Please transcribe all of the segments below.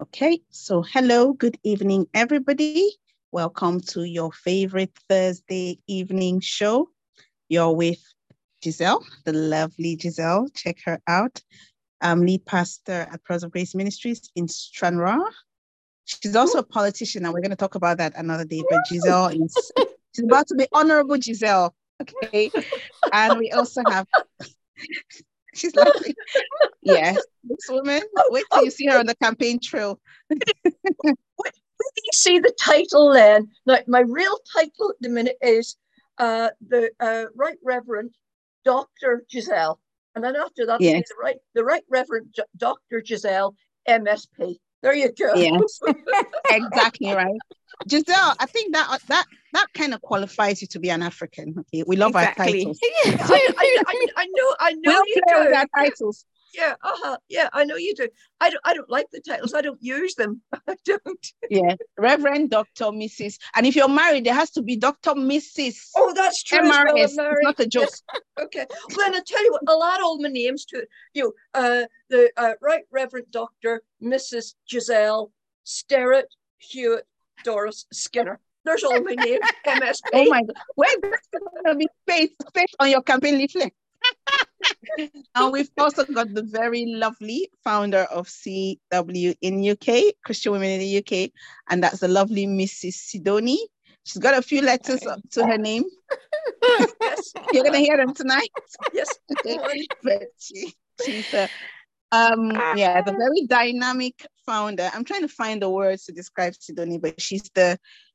Okay, so hello, good evening, everybody. Welcome to your favorite Thursday evening show. You're with Giselle, the lovely Giselle. Check her out. I'm lead pastor at Pearls of Grace Ministries in Stranraer. She's also a politician, and we're going to talk about that another day. But Giselle is she's about to be honorable Giselle. Okay. And we also have she's laughing. Yes, this woman. Wait till you see her on the campaign trail. Wait till you see the title then. Now, my real title at the minute is uh, the uh, Right Reverend Dr. Giselle. And then after that, Yes. the right, the right Reverend Dr. Giselle, MSP. There you go. Yes, exactly right. Giselle, I think that uh, that that kind of qualifies you to be an African. Okay, we love Exactly. our titles. I, I, I, I know, I We know don't you play with our titles. Yeah, uh-huh. yeah, I know you do. I don't, I don't like the titles. I don't use them. I don't. Yeah, Reverend Doctor, Mrs. And if you're married, there has to be Doctor, Mrs. Oh, that's true. as well, I'm MRS. It's not a joke. Yes. Okay. Well, then I tell you what, I'll add all my names to it. You know, uh, the uh, Right Reverend Doctor Mrs. Giselle Sterrett Hewitt Doris Skinner. There's all my names. MSP. Oh my God, where's going to be space space on your campaign leaflet? And we've also got the very lovely founder of CW in UK, Christian Women in the UK, and that's the lovely Mrs. Sidonie. She's got a few letters up to her name. yes. You're gonna hear them tonight. Yes. but she, she's a um yeah the very dynamic founder i'm trying to find the words to describe sidonie but she's the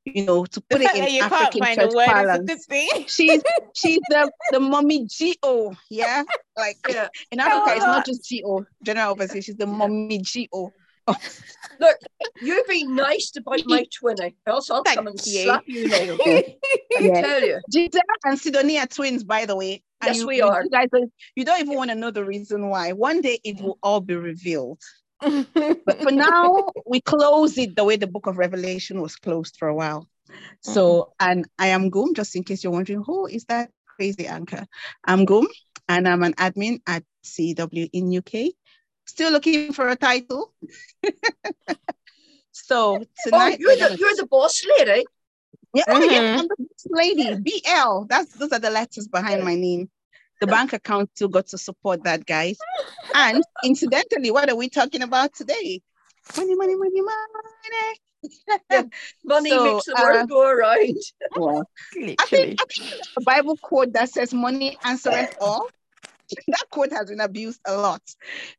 you know to put it in you can't african find church a word is a parlance thing. she's she's the the mommy go yeah like Yeah. in africa it's not just go general overseas she's the mommy go Look, you be nice to about my twin, eh? else I'll come and Thank you. slap you now. I Yeah. tell you. Giselle and Sidonie are twins, by the way. And Yes, you, we are. You guys, you don't even want to know the reason why. One day it will all be revealed. But for now, we close it the way the book of Revelation was closed for a while. So, and I am Goom, just in case you're wondering, who is that crazy anchor? I'm Goom, and I'm an admin at CW in UK. Still looking for a title. so Oh, tonight, you're the, you're the boss lady. yeah, oh, yeah, Mhm. I'm the boss lady. BL. That's those are the letters behind my name. The bank account still got to support that, guys. And incidentally, what are we talking about today? Money, money, money, money. Money So, makes the world uh, go around. Well, I think, I think the Bible quote that says money answereth all. That quote has been abused a lot.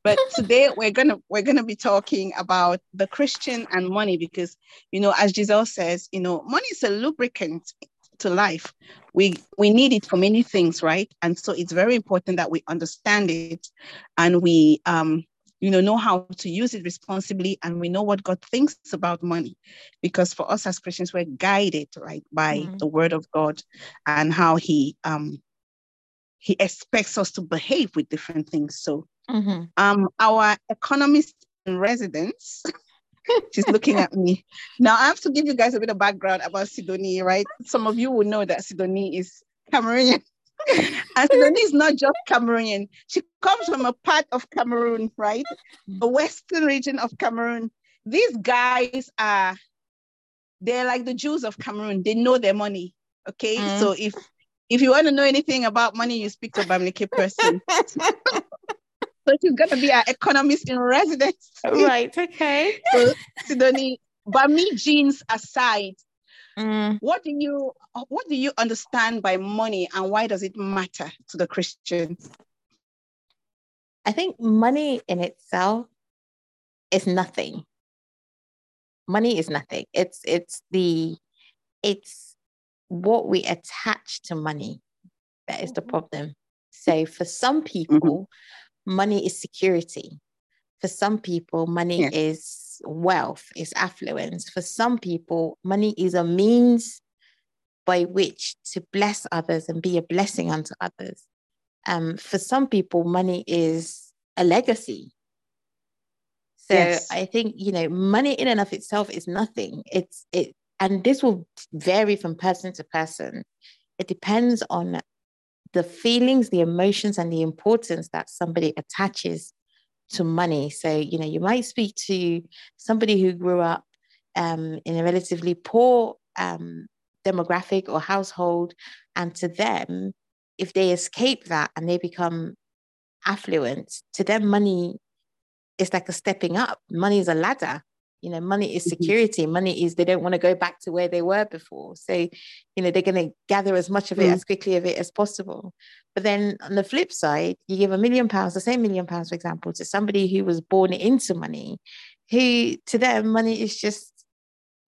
But today we're gonna we're gonna be talking about the Christian and money because you know, as Giselle says, you know, money is a lubricant to life. We we need it for many things, right? And so it's very important that we understand it and we um you know know how to use it responsibly and we know what God thinks about money because for us as Christians we're guided right by Mhm. the word of God and how he um he expects us to behave with different things. So Mhm. um our economist in residence she's looking at me. Now i have to give you guys a bit of background about sidonie right? Some of you will know that sidonie is cameroonian. And sidonie is not just cameroonian. She comes from a part of cameroon right? The western region of cameroon. These guys are they're like the jews of cameroon. They know their money okay? Mm. so if if you want to know anything about money you speak to a bamileke person so she's going to be our economist in residence right. Okay. so Sidonie, Bami genes aside, Mm. what do you what do you understand by money and why does it matter to the Christian? I think money in itself is nothing. Money is nothing. It's it's the it's what we attach to money that is the Mhm. problem. So for some people, money is security. For some people, money Yeah. is wealth, is affluence. For some people, money is a means by which to bless others and be a blessing unto others. Um, for some people, money is a legacy. So Yes. I think you know, money in and of itself is nothing. It's it, and this will vary from person to person. It depends on the feelings, the emotions, and the importance that somebody attaches to money. So, you know, you might speak to somebody who grew up um, in a relatively poor um, demographic or household, and to them, if they escape that and they become affluent, to them, money is like a stepping up. Money is a ladder. You know, money is mm-hmm. security. Mm-hmm. Money is they don't want to go back to where they were before. So, you know, they're going to gather as much of it mm. as quickly of it as possible. But then on the flip side, you give a million pounds, the same million pounds, for example, to somebody who was born into money, who to them money is just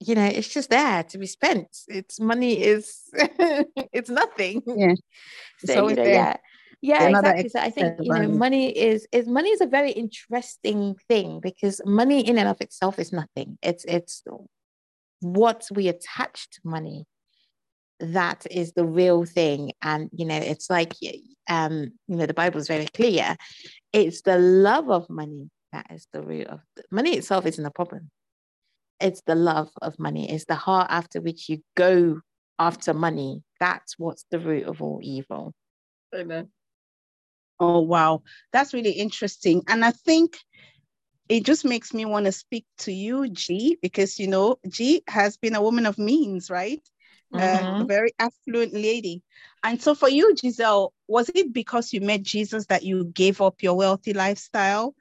you know it's just there to be spent it's money is it's nothing yeah so you know, yeah yeah exactly. So i think you know money is is money is a very interesting thing because money in and of itself is nothing. It's it's what we attach to money that is the real thing. And you know it's like um you know the bible is very clear. It's the love of money that is the root of money itself isn't a problem. It's the love of money. It's the heart after which you go after money. That's what's the root of all evil. Amen Oh, wow. That's really interesting. And I think it just makes me want to speak to you, G, because, you know, G has been a woman of means, right? Mm-hmm. Uh, a very affluent lady. And so for you, Giselle, was it because you met Jesus that you gave up your wealthy lifestyle?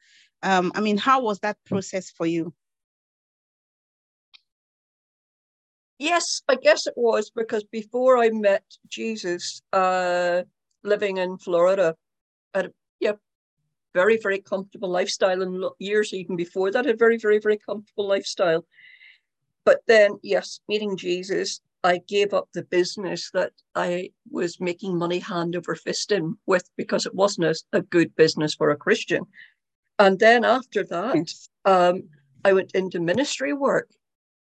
Um, I mean, how was that process for you? Yes, I guess it was because before I met Jesus, uh, living in Florida, had a yeah, very, very comfortable lifestyle and years even before that, a very, very, very comfortable lifestyle. But then, yes, meeting Jesus, I gave up the business that I was making money hand over fist in with because it wasn't a, a good business for a Christian. And then after that, um, I went into ministry work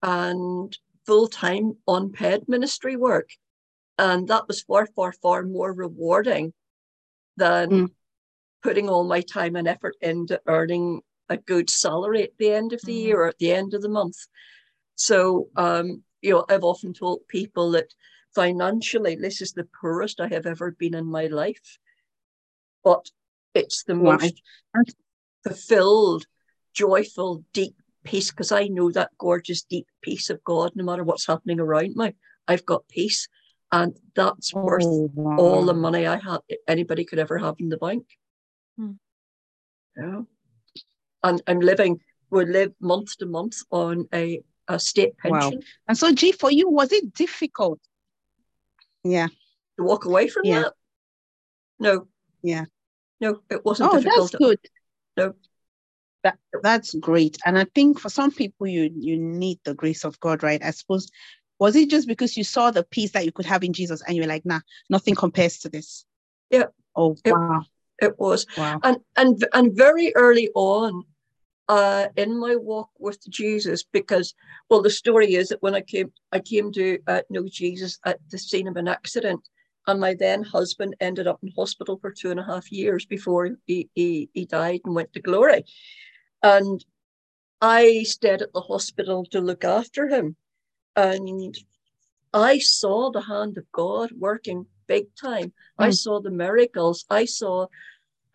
and full time on unpaid ministry work. And that was far, far, far more rewarding than mm. putting all my time and effort into earning a good salary at the end of the mm. year or at the end of the month. So, um, you know, I've often told people that financially, this is the poorest I have ever been in my life, but it's the most fulfilled, joyful, deep peace because I know that gorgeous, deep peace of God, no matter what's happening around me, I've got peace and that's oh, worth wow. all the money I had anybody could ever have in the bank. Hmm. Yeah, and I'm living. We live month to month on a, a state pension. Wow. And so, G, for you, was it difficult? Yeah. To walk away from yeah. that? No. Yeah. No, it wasn't. Oh, difficult. that's good. No. That, that's great. And I think for some people, you you need the grace of God, right? I suppose was it just because you saw the peace that you could have in Jesus and you were like, nah, nothing compares to this? Yeah. Oh it, wow. It was. Wow. And and and very early on, uh, in my walk with Jesus, because well, the story is that when I came, I came to uh, know Jesus at the scene of an accident, and my then husband ended up in hospital for two and a half years before he he, he died and went to glory, and I stayed at the hospital to look after him. And I saw the hand of God working big time. Mm. I saw the miracles. I saw,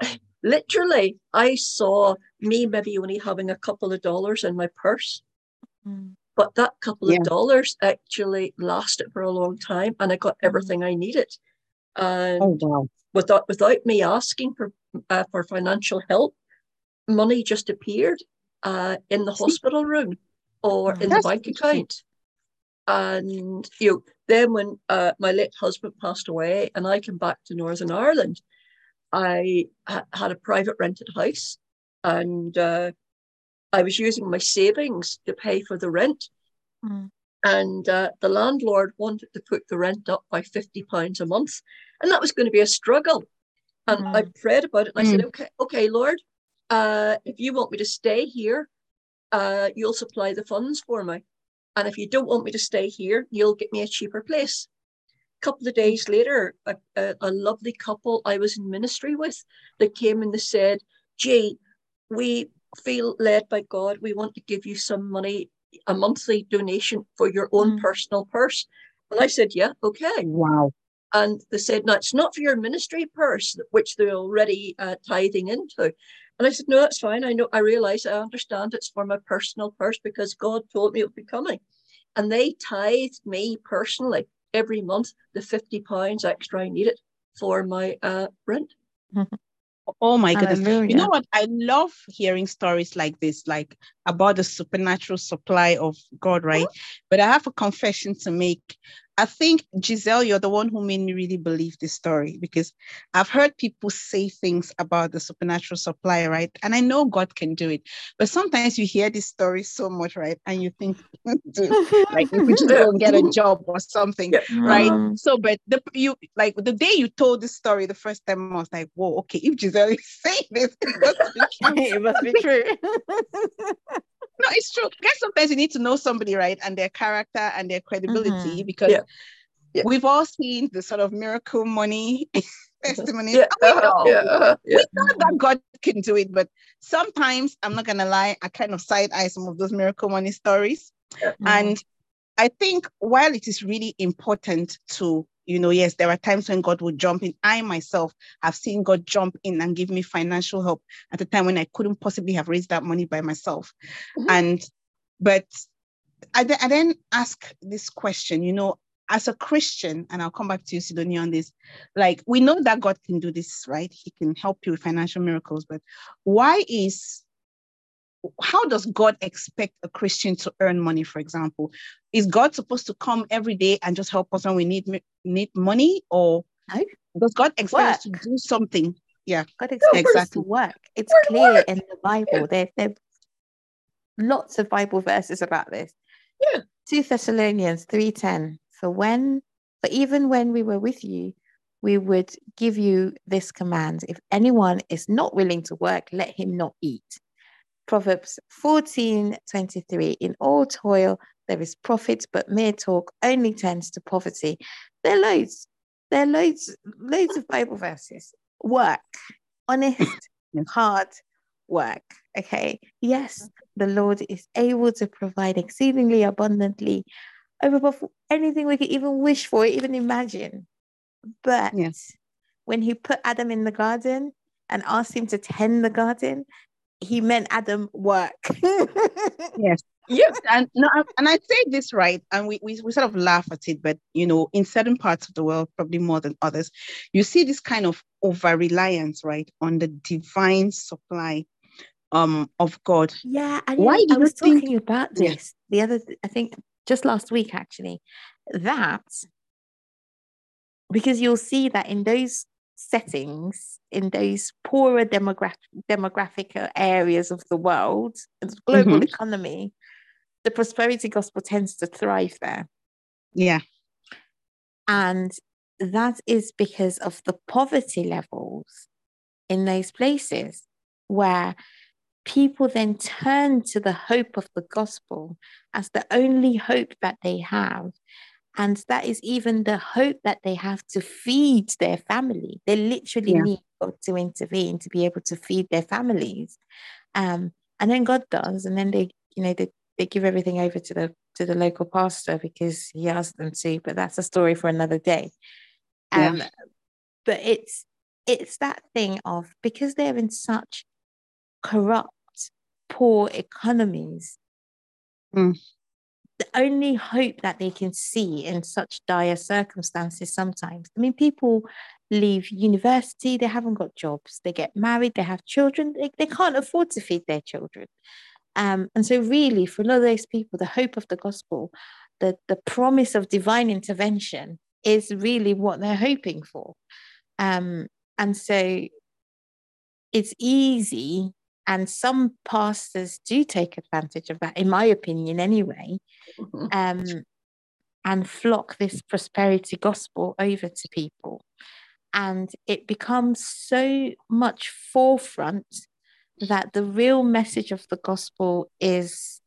literally, I saw me maybe only having a couple of dollars in my purse. Mm. But that couple yeah. of dollars actually lasted for a long time and I got mm. everything I needed. And oh, wow. without, without me asking for, uh, for financial help, money just appeared uh, in the hospital room or in the bank account. And you know, then when uh, my late husband passed away and I came back to Northern Ireland, I ha- had a private rented house and uh, I was using my savings to pay for the rent. Mm. And uh, the landlord wanted to put the rent up by £50 a month. And that was going to be a struggle. And mm. I prayed about it and I mm. said, okay, okay, Lord, uh, if you want me to stay here, uh, you'll supply the funds for me. And if you don't want me to stay here, you'll get me a cheaper place. A couple of days later, a, a, a lovely couple I was in ministry with, they came and they said, Jay, we feel led by God. We want to give you some money, a monthly donation for your own mm. personal purse. And I said, yeah, okay. Wow. And they said, no, it's not for your ministry purse, which they're already uh, tithing into, And I said, no, that's fine. I know, I realize, I understand it's for my personal purse because God told me it would be coming. And they tithed me personally every month the 50 pounds extra I needed for my uh, rent. Oh my goodness. You know what? I love hearing stories like this, like about the supernatural supply of God, right? But I have a confession to make. I think, Giselle, you're the one who made me really believe this story because I've heard people say things about the supernatural supply, right? And I know God can do it. But sometimes you hear this story so much, right? And you think, dude, like you could just go and get a job or something Yeah. right? Um, So, but the you like the day you told this story the first time, I was like, whoa, okay, if Giselle is saying this, it must be true. it must be true. No, it's true. Guys, sometimes you need to know somebody, right? And their character and their credibility because Yeah. Yeah. we've all seen the sort of miracle money testimonies. Yeah, we uh, know, yeah, yeah. we know that God can do it, but sometimes I'm not gonna lie, I kind of side eye some of those miracle money stories. And I think while it is really important to, you know, yes, there are times when God will jump in. I myself have seen God jump in and give me financial help at a time when I couldn't possibly have raised that money by myself. Mhm. And, but I, I then ask this question, you know, as a Christian, and I'll come back to you, Sidonia, on this. Like, we know that God can do this, right? He can help you with financial miracles, but why is how does God expect a Christian to earn money, for example? Is God supposed to come every day and just help us when we need need money, or No. does God expect us to do something? Yeah, God expects us to work. It's we're clear work. in the Bible. There, there lots of Bible verses about this. Yeah. 2 Thessalonians 3:10. For when, for even when we were with you, we would give you this command. If anyone is not willing to work, let him not eat. Proverbs 14:23. In all toil there is profit, but mere talk only tends to poverty. There are loads. There are loads, loads of Bible verses. Work, honest, hard work. Okay. Yes, the Lord is able to provide exceedingly abundantly over above anything we could even wish for, even imagine. But Yes. when he put Adam in the garden and asked him to tend the garden, he meant Adam work. Yes. Yeah. And no, I- and I say this right, and we, we we sort of laugh at it, but you know, in certain parts of the world, probably more than others, you see this kind of over reliance, right, on the divine supply um of God. Yeah, and Why you know, I you was think- talking about Yeah. this the other, I think just last week actually, that because you'll see that in those settings, in those poorer demographic demographic areas of the world, and the global Mhm. economy, the prosperity gospel tends to thrive there. Yeah. And that is because of the poverty levels in those places where people then turn to the hope of the gospel as the only hope that they have. And that is even the hope that they have to feed their family. They literally Yeah. need God to intervene to be able to feed their families. Um, and then God does, and then they, you know, they, they give everything over to the to the local pastor because he asked them to, but that's a story for another day. Yeah. Um, but it's it's that thing of because they're in such corrupt, poor economies, Mm. The only hope that they can see in such dire circumstances sometimes. I mean, people leave university, they haven't got jobs, they get married, they have children, they, they can't afford to feed their children. Um, and so, really, for a lot of those people, the hope of the gospel, the, the promise of divine intervention is really what they're hoping for. Um, and so, it's easy, and some pastors do take advantage of that, in my opinion, anyway, Mhm. um, and flock this prosperity gospel over to people. And it becomes so much forefront that the real message of the gospel is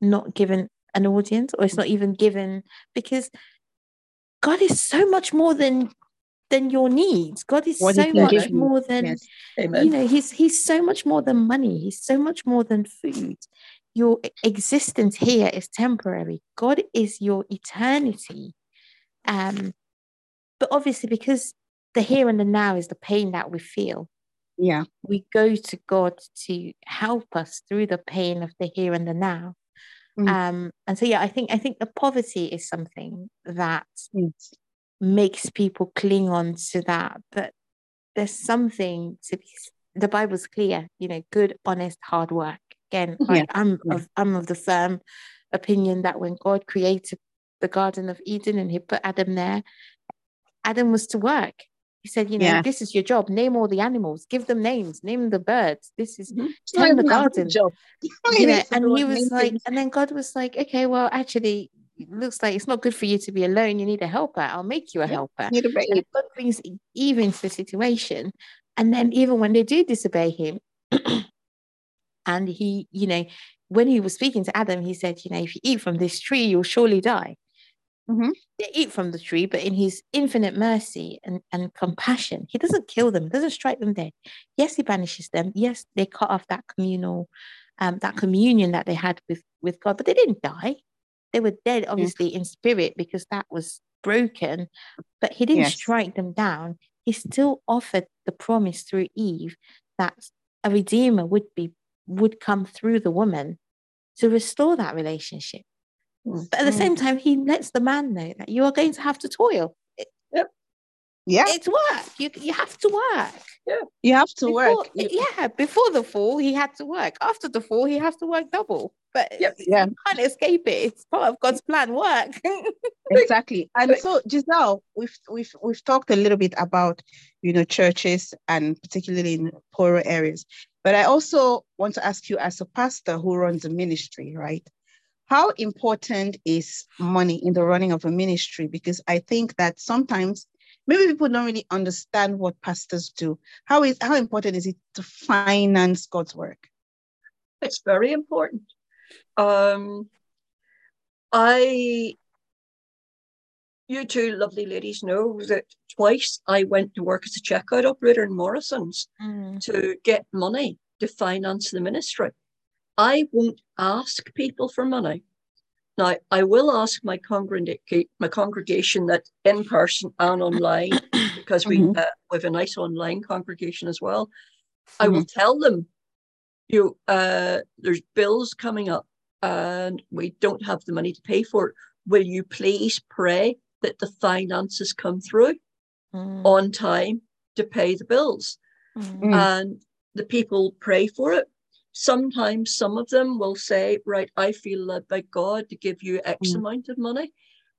not given an audience or it's not even given because God is so much more than than your needs. God is What so much more than Yes. You know he's he's so much more than money he's so much more than food your existence here is temporary god is your eternity um but obviously because the here and the now is the pain that we feel Yeah. We go to God to help us through the pain of the here and the now. Mm. Um, and so yeah, I think I think the poverty is something that Yes. Makes people cling on to that. But there's something to be the Bible's clear, you know, good, honest, hard work. Again, like I'm yeah. of I'm of the firm opinion that when God created the Garden of Eden and he put Adam there, Adam was to work. He said, you know, Yeah. this is your job. Name all the animals, give them names, name the birds. This is Mhm. Tend the even a good garden. job. You know, and he was like, and then God was like, okay, well, actually, it looks like it's not good for you to be alone. You need a helper. I'll make you a Yeah. helper. Need a. And God brings Eve into the situation. And then even when they do disobey him, and he, you know, when he was speaking to Adam, he said, you know, if you eat from this tree, you'll surely die. Mhm. They eat from the tree, but in his infinite mercy and, and compassion, he doesn't kill them, doesn't strike them dead. Yes, he banishes them. Yes, they cut off that communal, um, that communion that they had with, with God, but they didn't die. They were dead, obviously, in spirit because that was broken, but he didn't Yes. strike them down. He still offered the promise through Eve that a redeemer would be would come through the woman to restore that relationship. Mm. But at the Mm. same time, he lets the man know that you are going to have to toil. It- Yeah. it's work. You you have to work. Yeah. You have to Before, work. Yeah, before the fall, he had to work. After the fall, he has to work double. But Yep. Yeah. you can't escape it. It's part of God's plan. Work. exactly and so giselle we've we've we've talked a little bit about you know churches and particularly in poorer areas but i also want to ask you as a pastor who runs a ministry right how important is money in the running of a ministry because i think that sometimes maybe people don't really understand what pastors do how is how important is it to finance god's work It's very important. Um, I, you two lovely ladies know that twice I went to work as a checkout operator in Morrison's Mm, to get money to finance the ministry. I won't ask people for money. Now, I will ask my, congrega- my congregation that in person and online, because we, Mhm. uh, we have a nice online congregation as well. I will tell them, you uh, there's bills coming up and we don't have the money to pay for it. Will you please pray that the finances come through mm, on time to pay the bills? mm, Mm. And the people pray for it. Sometimes some of them will say, Right, I feel led by God to give you X Mm. amount of money.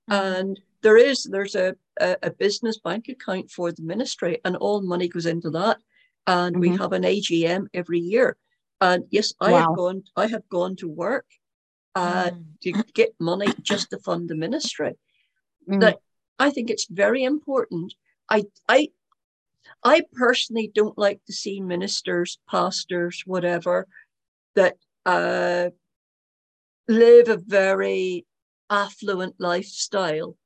mm, And there is there's a, a, a business bank account for the ministry, and all money goes into that. And we Mhm. have an AGM every year. And yes, I Wow. have gone I have gone to work uh, mm. to get money just to fund the ministry. Mm. That I think it's very important. I I I personally don't like to see ministers, pastors, whatever, that uh, live a very affluent lifestyle,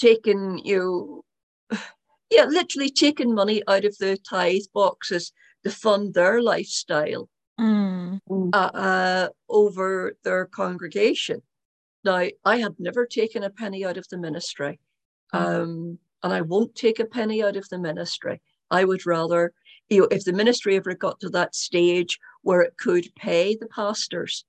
taking you, yeah, literally taking money out of the tithe boxes to fund their lifestyle Mm, Mm. uh, uh, over their congregation. Now, I have never taken a penny out of the ministry, Mm. um, and I won't take a penny out of the ministry. I would rather, you know, if the ministry ever got to that stage where it could pay the pastors,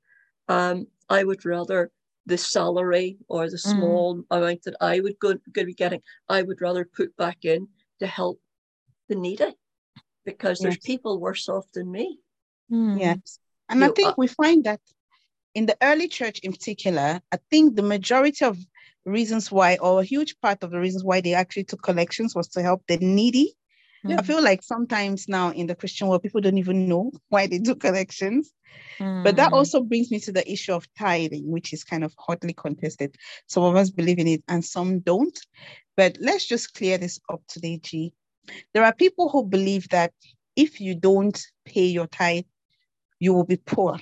um, I would rather the salary or the Mm. small amount that I would go, go be getting, I would rather put back in to help the needy because there's people worse off than me. mm. Yes. And I think uh, we find that in the early church in particular, I think the majority of reasons why, or a huge part of the reasons why they actually took collections was to help the needy. I Mm. feel like sometimes now in the Christian world, people don't even know why they do collections. But that Mm. also brings me to the issue of tithing, which is kind of hotly contested. Some of us believe in it and some don't. But let's just clear this up today, G. There are people who believe that if you don't pay your tithe, you will be poor.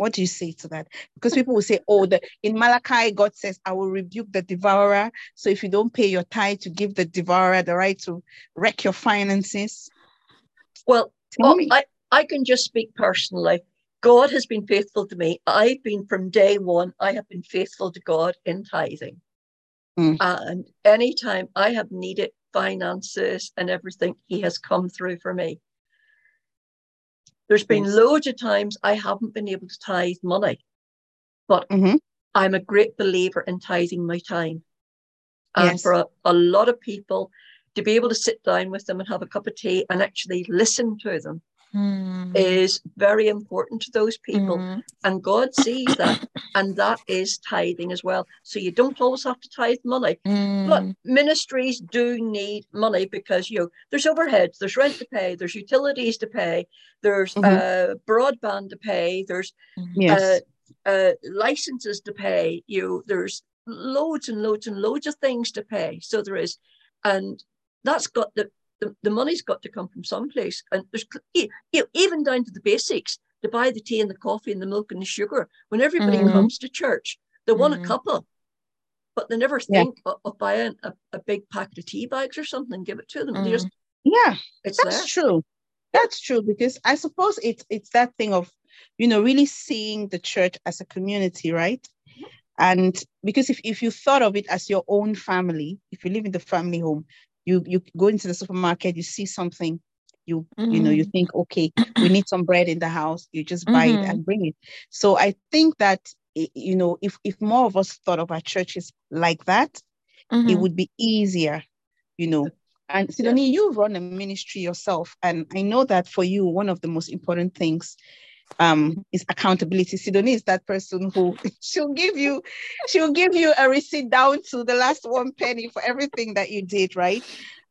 What do you say to that? Because people will say, oh, the, in Malachi, God says, I will rebuke the devourer. So if you don't pay your tithe to give the devourer the right to wreck your finances, Well, tell Oh. I, I can just speak personally. God has been faithful to me. I've been from day one, I have been faithful to God in tithing. Mm. And anytime I have needed finances and everything, He has come through for me. There's been Yes. loads of times I haven't been able to tithe money, but Mhm. I'm a great believer in tithing my time. And Yes. for a, a lot of people, to be able to sit down with them and have a cup of tea and actually listen to them Mm, is very important to those people. mm, And God sees that. and that is tithing as well. So you don't always have to tithe money. But mm, ministries do need money because you know there's overheads, there's rent to pay, there's utilities to pay, there's Mhm. uh, broadband to pay, there's mm. Yes. uh, licenses to pay. You know, there's loads and loads and loads of things to pay. So there is, and that's got the the, the money's got to come from someplace. And there's you know, even down to the basics to buy the tea and the coffee and the milk and the sugar. When everybody Mhm. comes to church, they want a Mhm. couple. But they never Yeah. think of, of buying a, a big packet of tea bags or something and give it to them. They just yeah. it's That's there. true. That's true because I suppose it's it's that thing of, you know, really seeing the church as a community, right? And because if, if you thought of it as your own family, if you live in the family home, you you go into the supermarket, you see something, you you know, you Mhm. think, okay, we need some bread in the house, you just buy it Mhm. and bring it. So I think that you know, if if more of us thought of our churches like that, it Mhm. would be easier, you know. And Sidonie, you run a ministry yourself, and I know that for you, one of the most important things um, is accountability. Sidonie is that person who she'll give you, she'll give you a receipt down to the last one penny for everything that you did, right?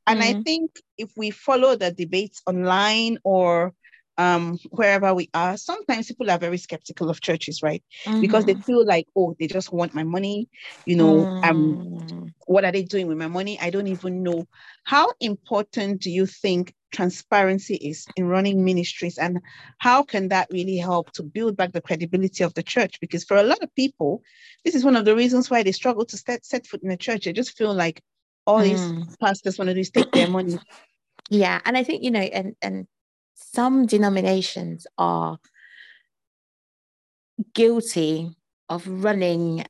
And I Mm. think if we follow the debates online or um, wherever we are, sometimes people are very skeptical of churches, right? Because they Mhm. feel like, oh, they just want my money, you know, um, Mm. what are they doing with my money? I don't even know. How important do you think transparency is in running ministries and how can that really help to build back the credibility of the church? Because for a lot of people, this is one of the reasons why they struggle to set, set foot in a church. They just feel like all these Mm. pastors want to do is take their money. Yeah, and I think you know, and and some denominations are guilty of running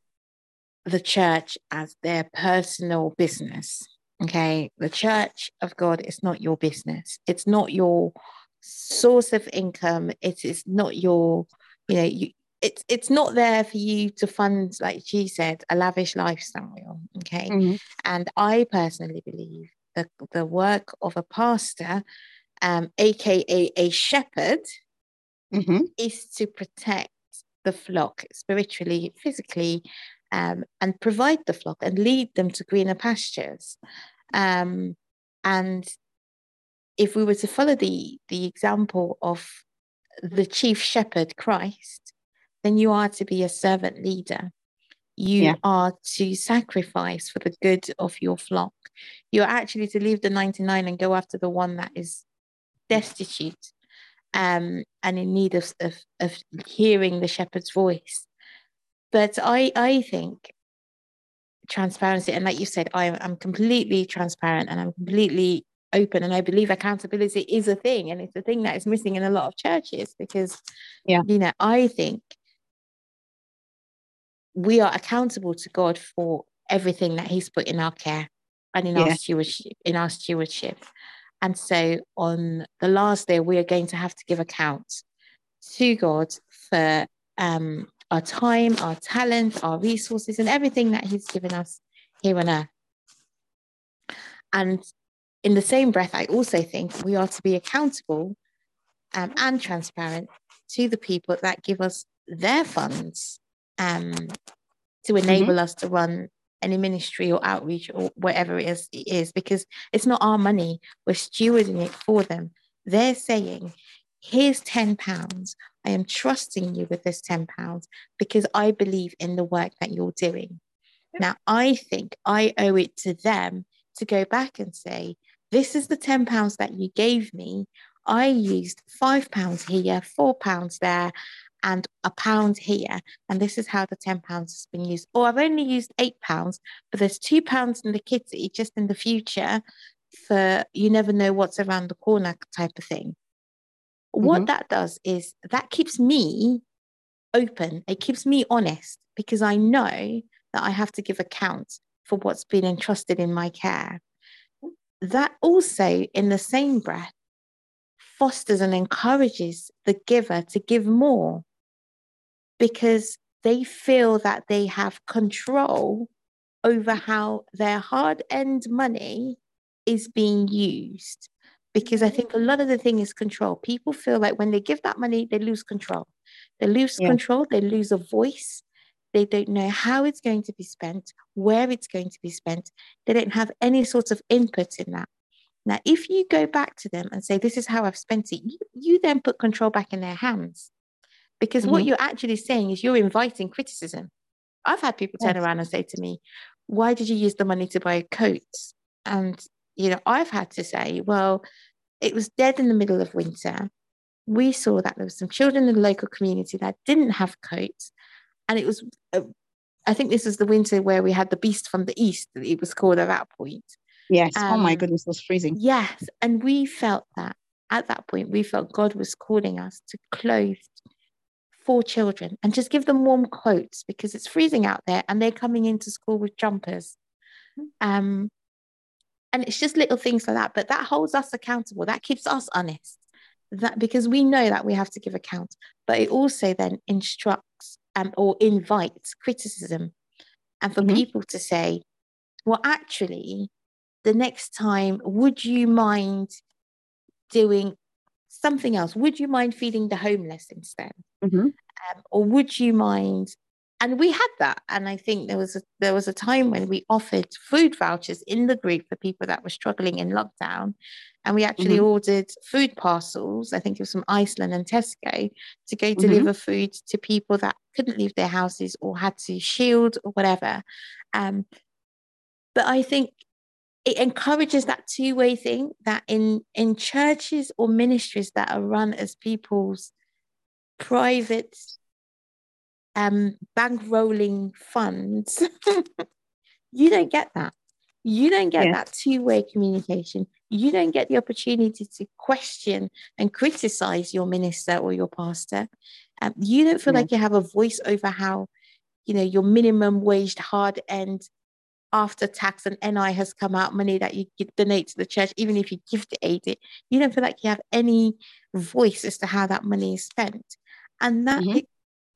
the church as their personal business. Okay, the church of God is not your business. It's not your source of income. It is not your, you know, you. It's it's not there for you to fund, like she said, a lavish lifestyle. Okay, Mhm. and I personally believe that the work of a pastor, um, aka a shepherd, Mhm. is to protect the flock spiritually, physically, um, and provide the flock and lead them to greener pastures. Um, and if we were to follow the the example of the chief shepherd, Christ, then you are to be a servant leader. You Yeah. are to sacrifice for the good of your flock. You're actually to leave the 99 and go after the one that is destitute um, and in need of, of, of hearing the shepherd's voice. But I, I think transparency, and like you said, I, I'm completely transparent and I'm completely open, and I believe accountability is a thing, and it's a thing that is missing in a lot of churches because, Yeah. you know, I think we are accountable to God for everything that He's put in our care and in our stewardship. In our stewardship, and so on the last day, we are going to have to give account to God for um, our time, our talent, our resources, and everything that He's given us here on earth. And in the same breath, I also think we are to be accountable um, and transparent to the people that give us their funds um, to enable us to run any ministry or outreach or whatever it is, it is, because it's not our money. We're stewarding it for them. They're saying, here's 10 pounds. I am trusting you with this 10 pounds because I believe in the work that you're doing. Now, I think I owe it to them to go back and say, this is the 10 pounds that you gave me. I used five pounds here, four pounds there, and a pound here. And this is how the 10 pounds has been used. Or I've only used eight pounds, but there's two pounds in the kitty just in the future for you never know what's around the corner type of thing. What Mhm. that does is that keeps me open, it keeps me honest because I know that I have to give account for what's been entrusted in my care. That also, in the same breath, fosters and encourages the giver to give more because they feel that they have control over how their hard earned money is being used. Because I think a lot of the thing is control. People feel like when they give that money, they lose control. They lose yeah. control, they lose a voice. They don't know how it's going to be spent, where it's going to be spent. They don't have any sort of input in that. Now, if you go back to them and say, This is how I've spent it, you, you then put control back in their hands. Because mm-hmm. what you're actually saying is you're inviting criticism. I've had people turn yes. around and say to me, Why did you use the money to buy coats? And, you know, I've had to say, Well, it was dead in the middle of winter. We saw that there were some children in the local community that didn't have coats. And it was, uh, I think this was the winter where we had the beast from the east, it was called at that point. Yes. Um, oh my goodness, it was freezing. Yes. And we felt that at that point, we felt God was calling us to clothe four children and just give them warm coats because it's freezing out there and they're coming into school with jumpers. Um, and it's just little things like that, but that holds us accountable. That keeps us honest. That because we know that we have to give account, but it also then instructs um, or invites criticism, and for mm-hmm. people to say, "Well, actually, the next time, would you mind doing something else? Would you mind feeding the homeless instead? Mm-hmm. Um, or would you mind? And we had that, and I think there was a, there was a time when we offered food vouchers in the group for people that were struggling in lockdown, and we actually mm-hmm. ordered food parcels. I think it was from Iceland and Tesco to go mm-hmm. deliver food to people that couldn't leave their houses or had to shield or whatever. Um, but I think it encourages that two-way thing that in in churches or ministries that are run as people's private um bankrolling funds. You don't get that. You don't get that two-way communication. You don't get the opportunity to question and criticize your minister or your pastor. Um, you don't feel like you have a voice over how you know your minimum waged hard end after tax and NI has come out, money that you donate to the church, even if you gift aid it, you don't feel like you have any voice as to how that money is spent. And that mm-hmm. it,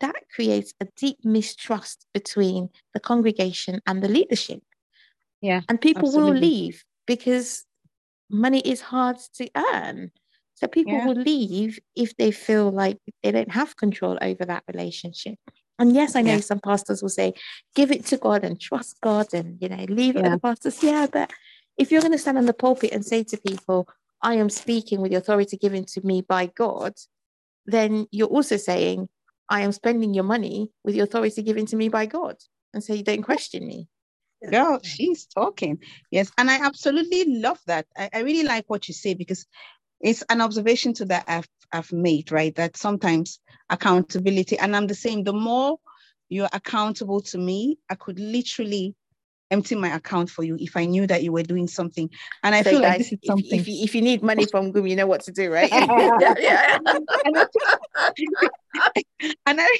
that creates a deep mistrust between the congregation and the leadership. Yeah. And people absolutely. will leave because money is hard to earn. So people yeah. will leave if they feel like they don't have control over that relationship. And yes, I know yeah. some pastors will say, give it to God and trust God and, you know, leave yeah. it to the pastors. Yeah, but if you're going to stand on the pulpit and say to people, I am speaking with the authority given to me by God, then you're also saying, I am spending your money with the authority given to me by God. And so you don't question me. Girl, she's talking. Yes. And I absolutely love that. I, I really like what you say because it's an observation to that I've, I've made, right? That sometimes accountability, and I'm the same, the more you're accountable to me, I could literally empty my account for you if I knew that you were doing something. And I so feel guys, like this is something. If, if, you, if you need money from Gum, you know what to do, right? yeah, yeah. and I,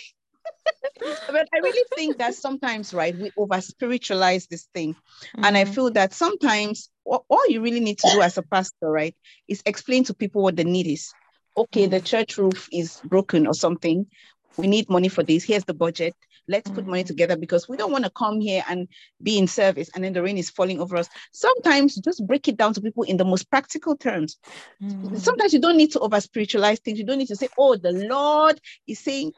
but I really think that sometimes, right, we over spiritualize this thing. Mm-hmm. And I mm-hmm. feel that sometimes all, all you really need to do as a pastor, right, is explain to people what the need is. Okay, the mm-hmm. church roof is broken or something. We need money for this. Here's the budget. Let's put money mm-hmm. together because we don't want to come here and be in service and then the rain is falling over us. Sometimes just break it down to people in the most practical terms. Mm. Sometimes you don't need to over spiritualize things. You don't need to say, oh, the Lord is saying,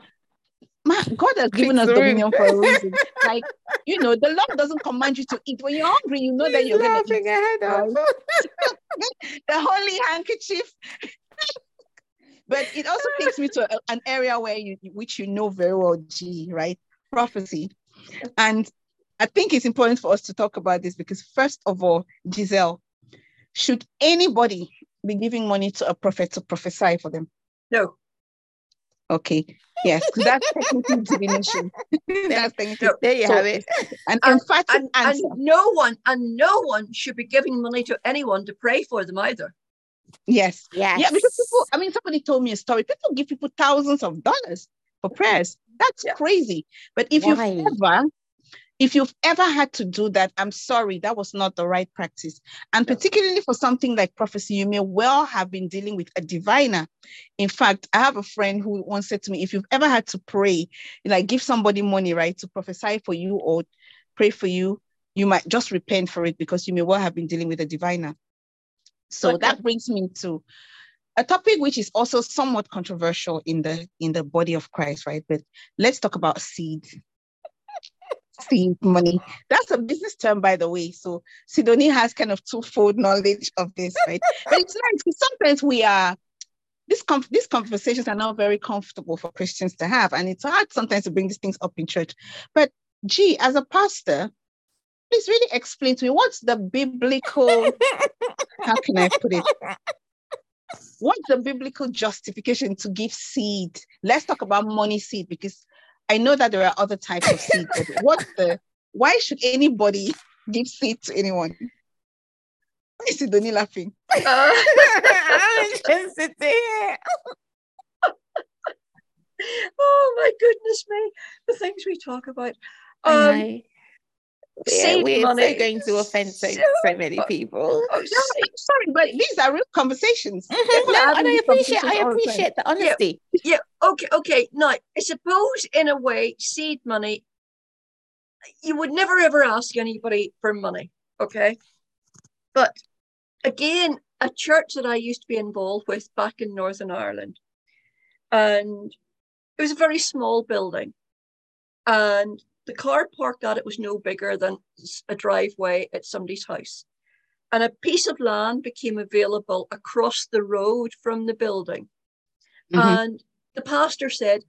Man, God has given us dominion for a reason. like, you know, the Lord doesn't command you to eat. When you're hungry, you know that you're going to eat. Right? the holy handkerchief. but it also takes me to a, an area where you, which you know very well, G, right? Prophecy. And I think it's important for us to talk about this because, first of all, Giselle, should anybody be giving money to a prophet to prophesy for them? No. Okay. Yes, that's technically divination. that's technically. there you so, have it. An and, emphatic and, answer. And no one and no one should be giving money to anyone to pray for them either. Yes. Yes. Yeah, because people, I mean, somebody told me a story. People give people thousands of dollars for prayers. That's yeah. crazy. But if Why? you've ever if you've ever had to do that, I'm sorry, that was not the right practice. And particularly for something like prophecy, you may well have been dealing with a diviner. In fact, I have a friend who once said to me, if you've ever had to pray, like give somebody money, right, to prophesy for you or pray for you, you might just repent for it because you may well have been dealing with a diviner. So okay. that brings me to a topic which is also somewhat controversial in the in the body of Christ, right? But let's talk about seed seed money. That's a business term, by the way. So Sidonie has kind of twofold knowledge of this, right? but it's nice sometimes we are this com- these conversations are not very comfortable for Christians to have, and it's hard sometimes to bring these things up in church. But G, as a pastor, please really explain to me what's the biblical how can I put it? What's the biblical justification to give seed? Let's talk about money seed because I know that there are other types of seed, but what's the why should anybody give seed to anyone? Why is Sidonie laughing? Uh, I'm just sitting here. oh my goodness me, the things we talk about. Um, yeah, we're money. so going to offend so, so many people. Oh, sorry, but these are real conversations. Mm-hmm. No, and I appreciate I appreciate the honesty. Yeah, yeah, okay, okay. Now I suppose in a way, seed money, you would never ever ask anybody for money, okay? But again, a church that I used to be involved with back in Northern Ireland, and it was a very small building. And the car parked at it was no bigger than a driveway at somebody's house. And a piece of land became available across the road from the building. Mm-hmm. And the pastor said,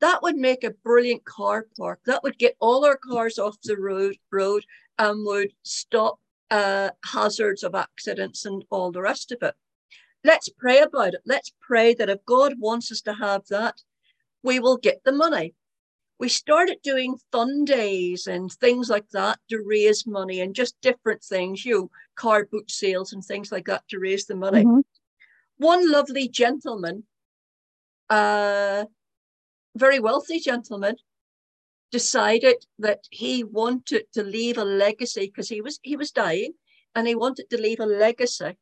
that would make a brilliant car park. That would get all our cars off the road, road and would stop uh, hazards of accidents and all the rest of it. Let's pray about it. Let's pray that if God wants us to have that, we will get the money we started doing fun days and things like that to raise money and just different things, you know, car boot sales and things like that to raise the money. Mm-hmm. One lovely gentleman, uh, very wealthy gentleman, decided that he wanted to leave a legacy because he was he was dying and he wanted to leave a legacy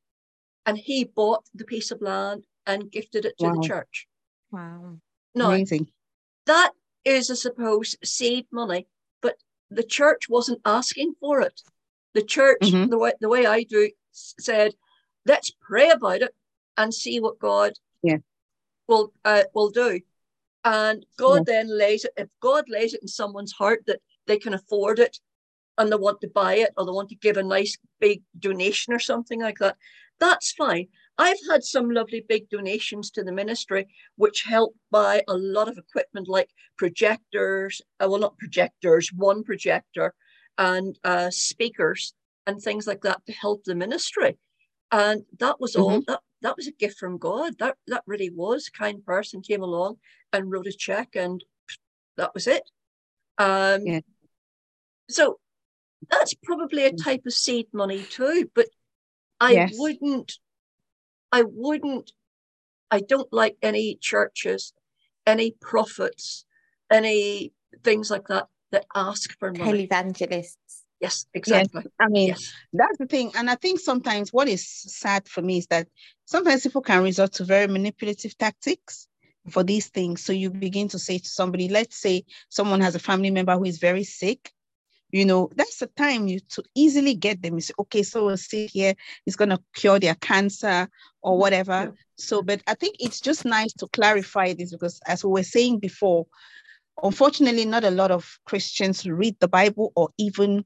and he bought the piece of land and gifted it to wow. the church. Wow. No, Amazing. That is, I suppose, seed money, but the church wasn't asking for it. The church, mm-hmm. the way the way I do, said, "Let's pray about it and see what God yeah. will uh, will do." And God yeah. then lays it. If God lays it in someone's heart that they can afford it, and they want to buy it, or they want to give a nice big donation or something like that, that's fine. I've had some lovely big donations to the ministry, which helped buy a lot of equipment like projectors, uh, well, not projectors, one projector, and uh, speakers and things like that to help the ministry. And that was all. Mm-hmm. That that was a gift from God. That that really was. A kind person came along and wrote a check, and that was it. Um, yeah. So that's probably a type of seed money too. But I yes. wouldn't I wouldn't, I don't like any churches, any prophets, any things like that that ask for money. Televangelists. Yes, exactly. Yes, I mean, yes. that's the thing. And I think sometimes what is sad for me is that sometimes people can resort to very manipulative tactics for these things. So you begin to say to somebody, let's say someone has a family member who is very sick you know that's the time you to easily get them. You say okay so we'll see here. It's going to cure their cancer or mm-hmm. whatever. Yeah. so but i think it's just nice to clarify this because as we were saying before unfortunately not a lot of christians read the bible or even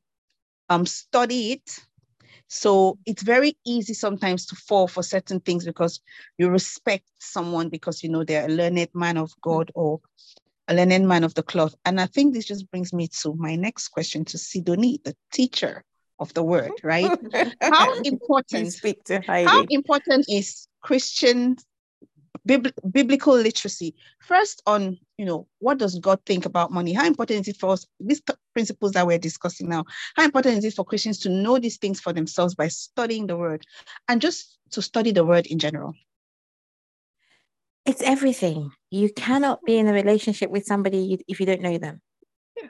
um, study it. So it's very easy sometimes to fall for certain things because you respect someone because you know they're a learned man of god or a man of the cloth. And I think this just brings me to my next question to Sidonie, the teacher of the word, right? how important speak to Heidi. How important is Christian bib- biblical literacy? First on, you know, what does God think about money? How important is it for us, these t- principles that we're discussing now, how important is it for Christians to know these things for themselves by studying the word and just to study the word in general? It's everything. You cannot be in a relationship with somebody if you don't know them. Yeah.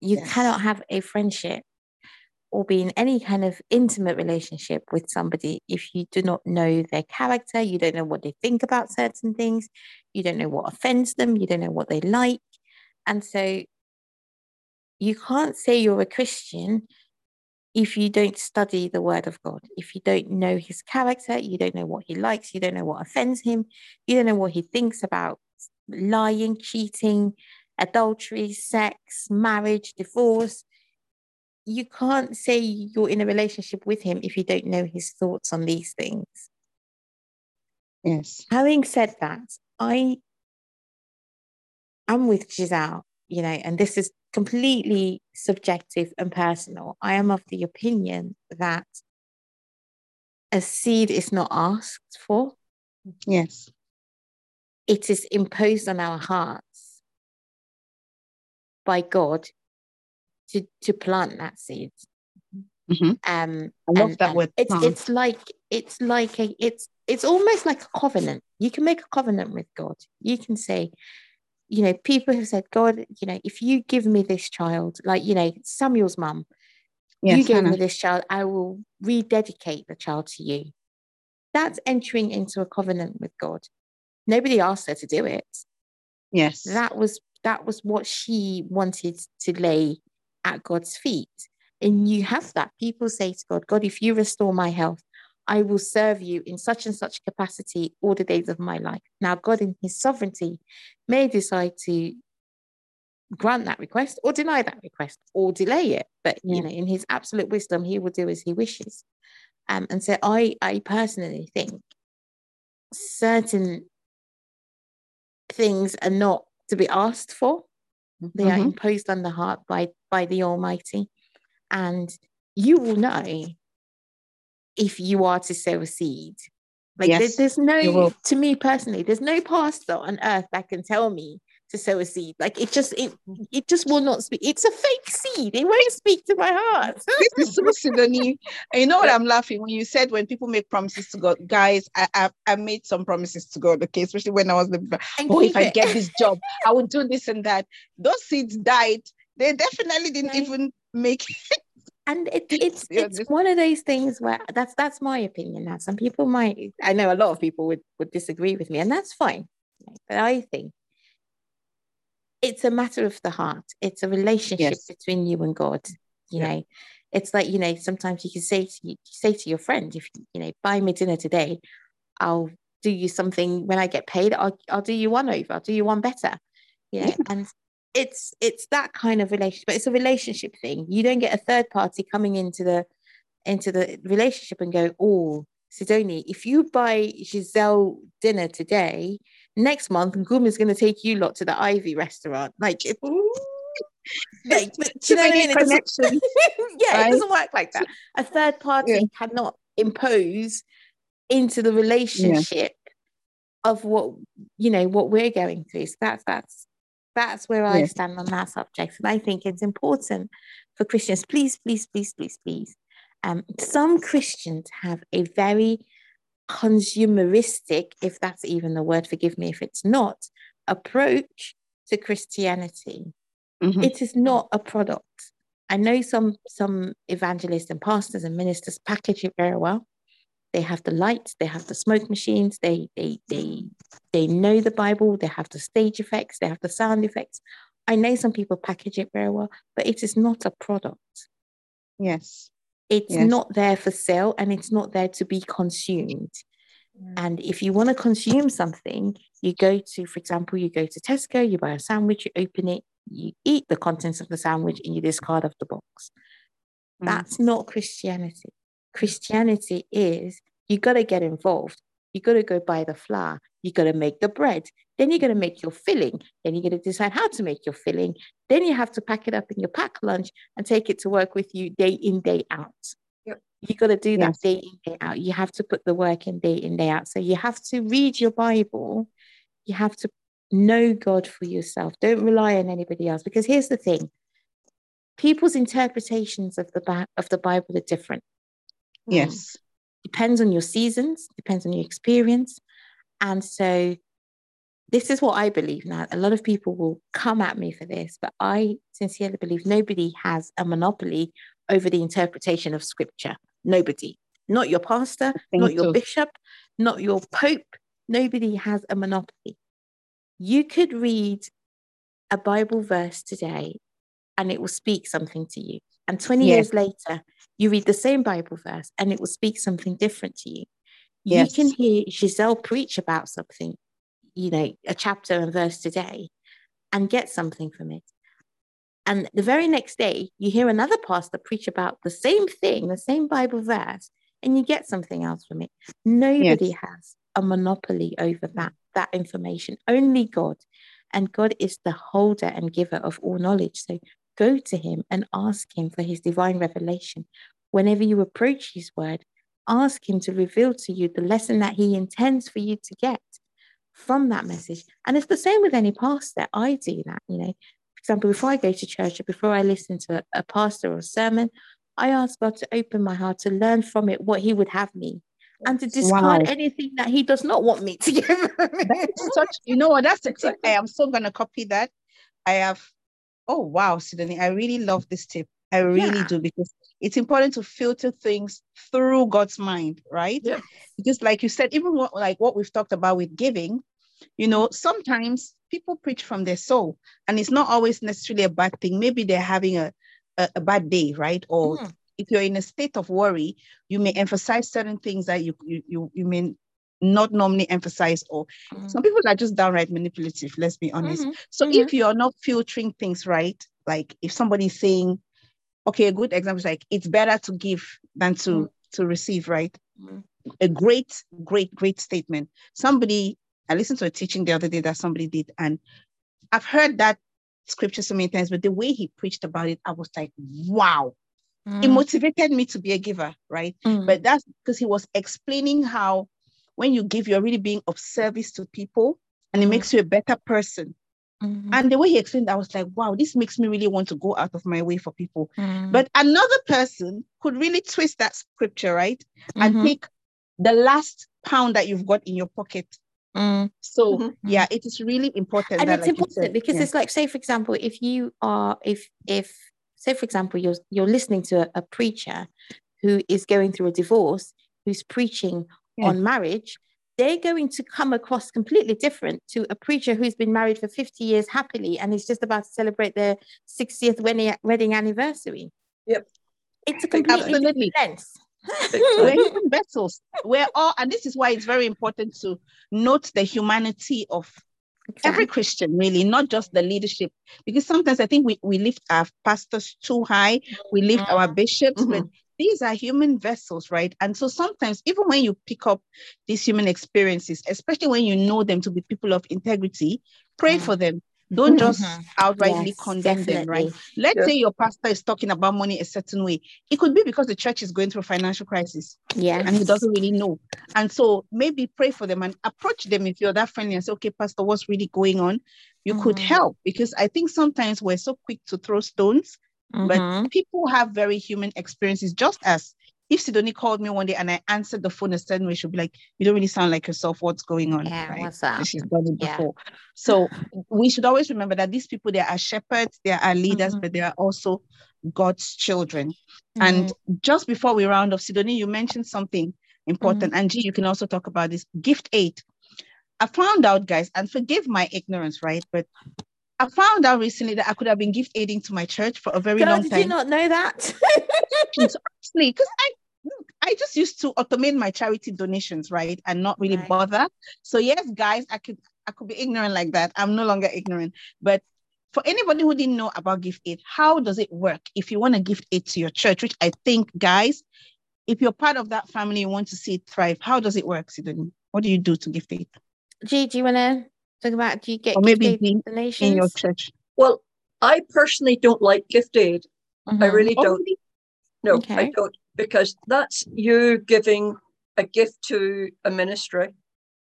You Yes. cannot have a friendship or be in any kind of intimate relationship with somebody if you do not know their character, you don't know what they think about certain things, you don't know what offends them, you don't know what they like. And so you can't say you're a Christian if you don't study the word of God, if you don't know his character, you don't know what he likes, you don't know what offends him, you don't know what he thinks about lying, cheating, adultery, sex, marriage, divorce. You can't say you're in a relationship with him if you don't know his thoughts on these things. Yes. Having said that, I am with Giselle, you know, and this is completely subjective and personal. I am of the opinion that a seed is not asked for, Yes. it is imposed on our hearts by God to, to plant that seed. Mhm. Um, I love and- that word, It's plant. it's like it's like a it's it's almost like a covenant. You can make a covenant with God. You can say, you know, people have said, God, you know, if you give me this child, like you know, Samuel's mum, you Yes, gave me this child, I will rededicate the child to you. That's entering into a covenant with God. Nobody asked her to do it. Yes. That was that was what she wanted to lay at God's feet. And you have that. People say to God, God, if you restore my health, I will serve you in such and such capacity all the days of my life. Now, God, in his sovereignty, may decide to grant that request or deny that request or delay it. But Yeah. you know, in his absolute wisdom, he will do as he wishes. Um, and so I I personally think certain things are not to be asked for. They are Mhm. imposed on the heart by by the Almighty. And you will know if you are to sow a seed. Like Yes, there's you no to me personally, there's no pastor on earth that can tell me to sow a seed. Like it just it it just will not speak. It's a fake seed. It won't speak to my heart. This is so Sidonie. You know what I'm laughing when you said when people make promises to God, guys. I I, I made some promises to God, okay, especially when I was the oh, if keep I get this job, I will do this and that. Those seeds died. They definitely didn't Right. even make and it, it's Yeah, it's this- one of those things where that's that's my opinion now. Some people might i know a lot of people would would disagree with me and that's fine. But i think it's a matter of the heart. It's a relationship Yes. between you and god you Yeah. know? It's like you know sometimes you can say to you say to your friend if you know buy me dinner today i'll do you something. When i get paid i'll, I'll do you one over. I'll do you one better. You know? Yeah. and it's it's that kind of relationship but it's a relationship thing you don't get a third party coming into the into the relationship and go oh Sidonie, if you buy Giselle dinner today, next month Gum is going to take you lot to the Ivy restaurant. Like, it, like, but, you know mean? Yeah, right? it doesn't work like that. A third party Yeah. cannot impose into the relationship of what you know what we're going through. So that's that's that's where I Yeah. stand on that subject, and I think it's important for Christians. Please, please, please, please, please. Um, some Christians have a very consumeristic, if that's even the word, forgive me if it's not, approach to Christianity Mhm. it is not a product. I know some some evangelists and pastors and ministers package it very well. They have the lights, they have the smoke machines, they they they they know the Bible, they have the stage effects, they have the sound effects. I know some people package it very well, but it is not a product. Yes. It's Yes. not there for sale and it's not there to be consumed. And if you want to consume something, you go to, for example, you go to Tesco, you buy a sandwich, you open it, you eat the contents of the sandwich, and you discard of the box. Mm. That's not Christianity. Christianity is you got to get involved. You got to go buy the flour. You got to make the bread. Then you're going to make your filling. Then you're going to decide how to make your filling. Then you have to pack it up in your pack lunch and take it to work with you day in, day out. Yep. You got to do that Yes. day in, day out. You have to put the work in day in, day out. So you have to read your Bible. You have to know God for yourself. Don't rely on anybody else. Because here's the thing people's interpretations of the, of the Bible are different Hmm. Yes. depends on your seasons, depends on your experience. And so this is what I believe now. A lot of people will come at me for this, but I sincerely believe nobody has a monopoly over the interpretation of scripture. Nobody. Not your pastor, not your bishop, not your pope. Nobody has a monopoly. You could read a Bible verse today and it will speak something to you. And 20 yes. years later, you read the same Bible verse and it will speak something different to you. Yes. You can hear Giselle preach about something, you know, a chapter and verse today and get something from it. And the very next day, you hear another pastor preach about the same thing, the same Bible verse, and you get something else from it. Nobody yes. has a monopoly over that, that information, only God. And God is the holder and giver of all knowledge. So go to Him and ask Him for His divine revelation. Whenever you approach His word, ask Him to reveal to you the lesson that He intends for you to get from that message. And it's the same with any pastor. I do that, you know. For example, before I go to church or before I listen to a, a pastor or a sermon, I ask God to open my heart to learn from it what He would have me and to discard wow. anything that He does not want me to give. that's such, you know what? That's the tip. I am so going to copy that. I have, oh, wow, Sidonie, I really love this tip. I really yeah. do because it's important to filter things through God's mind, right? Yeah. Because, like you said, even what, like what we've talked about with giving, you know, sometimes people preach from their soul, and it's not always necessarily a bad thing. Maybe they're having a a, a bad day, right? Or mm. if you're in a state of worry, you may emphasize certain things that you you you, you may not normally emphasized or mm. some people are just downright manipulative let's be honest mm-hmm. so mm-hmm. if you're not filtering things right like if somebody's saying okay a good example is like it's better to give than to mm. to receive right mm. a great great great statement somebody i listened to a teaching the other day that somebody did and i've heard that scripture so many times, but the way he preached about it, I was like, wow. Mm. It motivated me to be a giver, right? Mm. But that's because he was explaining how when you give, you're really being of service to people and it mm. makes you a better person. Mm-hmm. And the way he explained, I was like, wow, this makes me really want to go out of my way for people. Mm. But another person could really twist that scripture, right? And mm-hmm. take the last pound that you've got in your pocket Mm. So mm-hmm. yeah, it is really important. And that, it's like important said, because yeah. it's like, say, for example, if you are, if if say, for example, you're you're listening to a, a preacher who is going through a divorce, who's preaching yeah. on marriage, they're going to come across completely different to a preacher who's been married for 50 years happily and is just about to celebrate their 60th wedding, wedding anniversary. Yep. It's a completely Absolutely. different lens. we're human vessels. We're all, and this is why it's very important to note the humanity of exactly. every Christian, really, not just the leadership. Because sometimes I think we, we lift our pastors too high, we lift mm-hmm. our bishops, mm-hmm. but these are human vessels, right? And so sometimes, even when you pick up these human experiences, especially when you know them to be people of integrity, pray mm-hmm. for them don't just mm-hmm. outrightly yes, condemn definitely. them, right? Let's yeah. say your pastor is talking about money a certain way. It could be because the church is going through a financial crisis. Yeah. And he doesn't really know. And so maybe pray for them and approach them if you're that friendly and say, okay, Pastor, what's really going on? You mm-hmm. could help because I think sometimes we're so quick to throw stones, mm-hmm. but people have very human experiences just as if Sidonie called me one day and I answered the phone a certain way, she'll be like, You don't really sound like yourself. What's going on? Yeah, right? what's up? She's done it yeah. before. So we should always remember that these people, they are shepherds, they are leaders, mm-hmm. but they are also God's children. Mm-hmm. And just before we round off, Sidonie, you mentioned something important. Mm-hmm. Angie, you can also talk about this gift aid. I found out, guys, and forgive my ignorance, right? But I found out recently that I could have been gift aiding to my church for a very long did time. Did you not know that? Honestly, because I I just used to automate my charity donations, right? And not really right. bother. So yes, guys, I could I could be ignorant like that. I'm no longer ignorant. But for anybody who didn't know about gift aid, how does it work if you want to gift aid to your church? Which I think, guys, if you're part of that family, you want to see it thrive. How does it work, Sidonie? What do you do to gift aid? G, do you want to talk about? Do you get or maybe in, donations in your church? Well, I personally don't like gift aid. Mm-hmm. I really oh, don't. really? No, okay. I don't because that's you giving a gift to a ministry,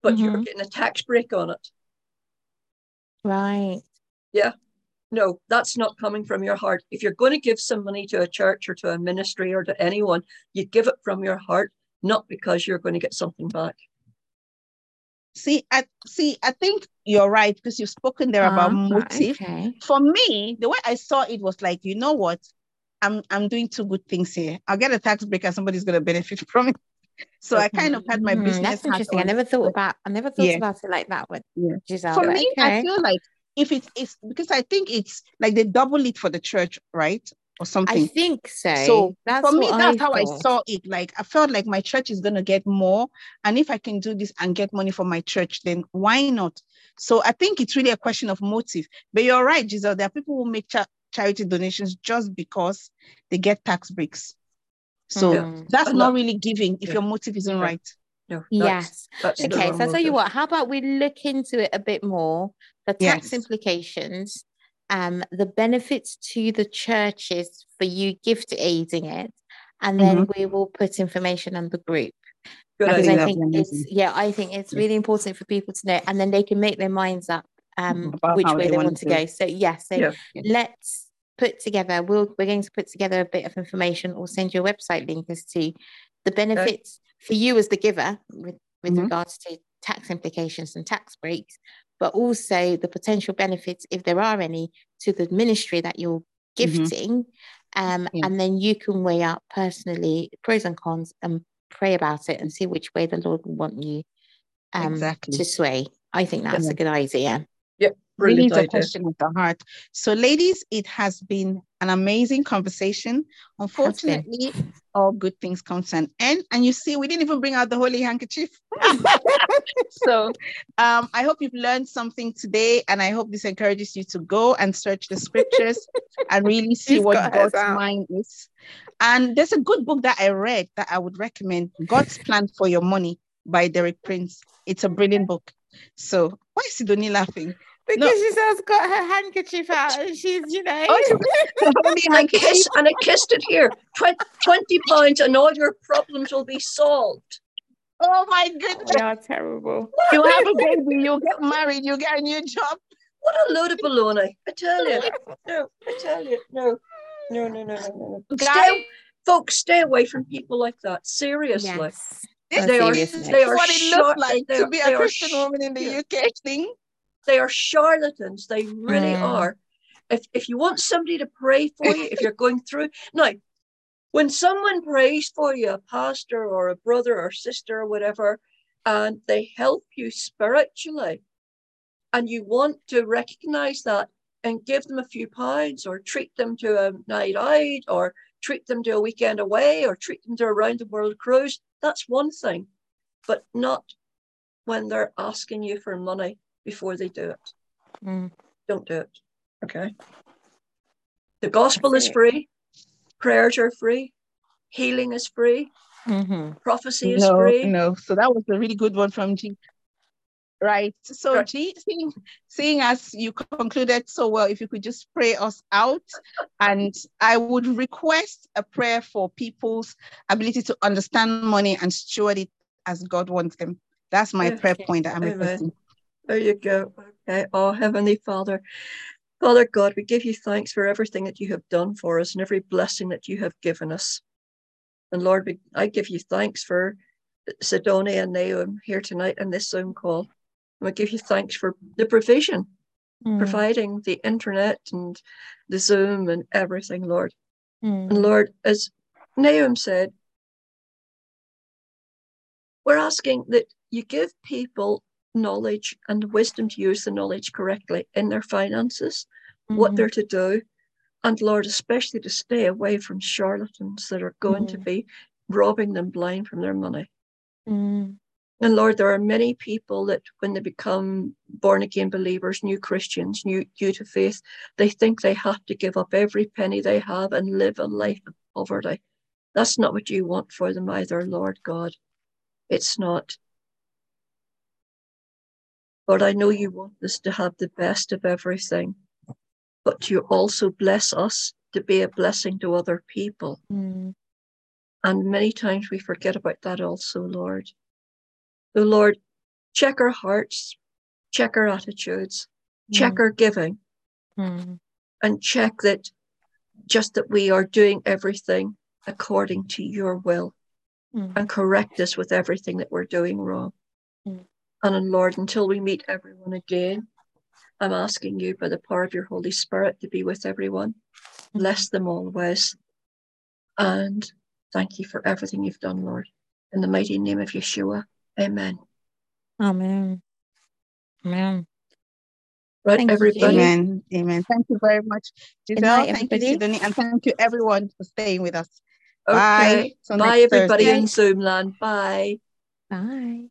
but mm-hmm. you're getting a tax break on it. Right. Yeah. No, that's not coming from your heart. If you're going to give some money to a church or to a ministry or to anyone, you give it from your heart, not because you're going to get something back. See, I see. I think you're right because you've spoken there about Ah, motive. okay. For me, the way I saw it was like, you know what? I'm I'm doing two good things here. I'll get a tax break and somebody's gonna benefit from it. So I kind of had my Mm, business. That's hat interesting. I never thought about. I never thought Yeah. about it like that Yeah. Giselle. For me, I feel like if it's it's because I think it's like they double it for the church, right? Or I think so. So that's for me, that's I how I saw it. Like I felt like my church is gonna get more, and if I can do this and get money for my church, then why not? So I think it's really a question of motive. But you're right, Giselle. There are people who make cha- charity donations just because they get tax breaks. So Mm. that's And not that- really giving if Yeah. your motive isn't Yeah. right. No, that's, Yes. that's Okay, so I'll tell you what, how about we look into it a bit more, the tax Yes. implications, um, the benefits to the churches for you gift aiding it, and then we will put information on the group. Good because I think it's yeah, I think it's really important for people to know, and then they can make their minds up um which way they they wanna want to do it. go. So yeah, so Yeah. Yeah. let's put together. We'll we're going to put together a bit of information or send you a website link as to the benefits for you as the giver with with Mhm. regards to tax implications and tax breaks, but also the potential benefits, if there are any, to the ministry that you're gifting. Um, Yeah. and then you can weigh up personally pros and cons and pray about it and see which way the Lord will want you um, Exactly. to sway. I think that's Yeah. a good idea. Really a question of the heart. So, ladies, it has been an amazing conversation. Unfortunately, all good things come to an end. And you see, we didn't even bring out the holy handkerchief. so, um, I hope you've learned something today, and I hope this encourages you to go and search the scriptures and really see what God's mind is. And there's a good book that I read that I would recommend God's Plan for Your Money by Derek Prince. It's a brilliant book. So, why is Sidonie laughing? Because Giselle's got her handkerchief out and she's, you know. Oh, she's holding And I handkerchief. kiss and I kissed it here. Twen- Twenty pounds and all your problems will be solved. Oh my goodness. we are terrible. You'll have a baby, you'll get married, you'll get a new job. What a load of baloney! I tell you. No, I tell you. No, no, no, no, no, no. Stay, folks, stay away from people like that. Seriously. Yes. this on They are- is note. they are what it looks like they to be a Christian sh- woman in the yeah. UK thing. They are charlatans. They really Mm. are. If if you want somebody to pray for you, if you're going through now, when someone prays for you, a pastor or a brother or sister or whatever, and they help you spiritually, and you want to recognize that and give them a few pounds or treat them to a night out or treat them to a weekend away or treat them to a round the world cruise, that's one thing, but not when they're asking you for money before they do it. Mm. Don't do it. Okay. The gospel is free, prayers are free, healing is free, Mhm. prophecy is No, free. no. So that was a really good one from G. Right. So Right. G, seeing, seeing as you concluded so well, if you could just pray us out. And I would request a prayer for people's ability to understand money and steward it as God wants them. That's my prayer point that I'm Amen. requesting. There you go. Okay. Oh, Heavenly Father, Father God, we give you thanks for everything that you have done for us and every blessing that you have given us. And Lord, we, I give you thanks for Sidonia and Nahum here tonight in this Zoom call. And we give you thanks for the provision, Mm. providing the internet and the Zoom and everything, Lord. Mm. And Lord, as Nahum said, we're asking that you give people knowledge and wisdom to use the knowledge correctly in their finances, what Mhm. they're to do. And Lord, especially to stay away from charlatans that are going to Mm. be robbing them blind from their money. Mm. And Lord, there are many people that when they become born again believers, new Christians, new due to faith, they think they have to give up every penny they have and live a life of poverty. That's not what you want for them either, Lord God. It's not. Lord, I know you want us to have the best of everything, but you also bless us to be a blessing to other people. Mm. And many times we forget about that also, Lord. So, Lord, check our hearts, check our attitudes, check Mm. our giving, Mm. and check that just that we are doing everything according to your will Mm. and correct us with everything that we're doing wrong. And Lord, until we meet everyone again, I'm asking you by the power of your Holy Spirit to be with everyone. Bless them always. And thank you for everything you've done, Lord. In the mighty name of Yeshua. Amen. Amen. Amen. Right, Thank you. everybody. Amen. Amen. Thank you very much, Giselle. night, thank you, Sidonie, and thank you everyone for staying with us. Okay. Bye. Bye, everybody Thursday. in Zoomland. Bye. Bye.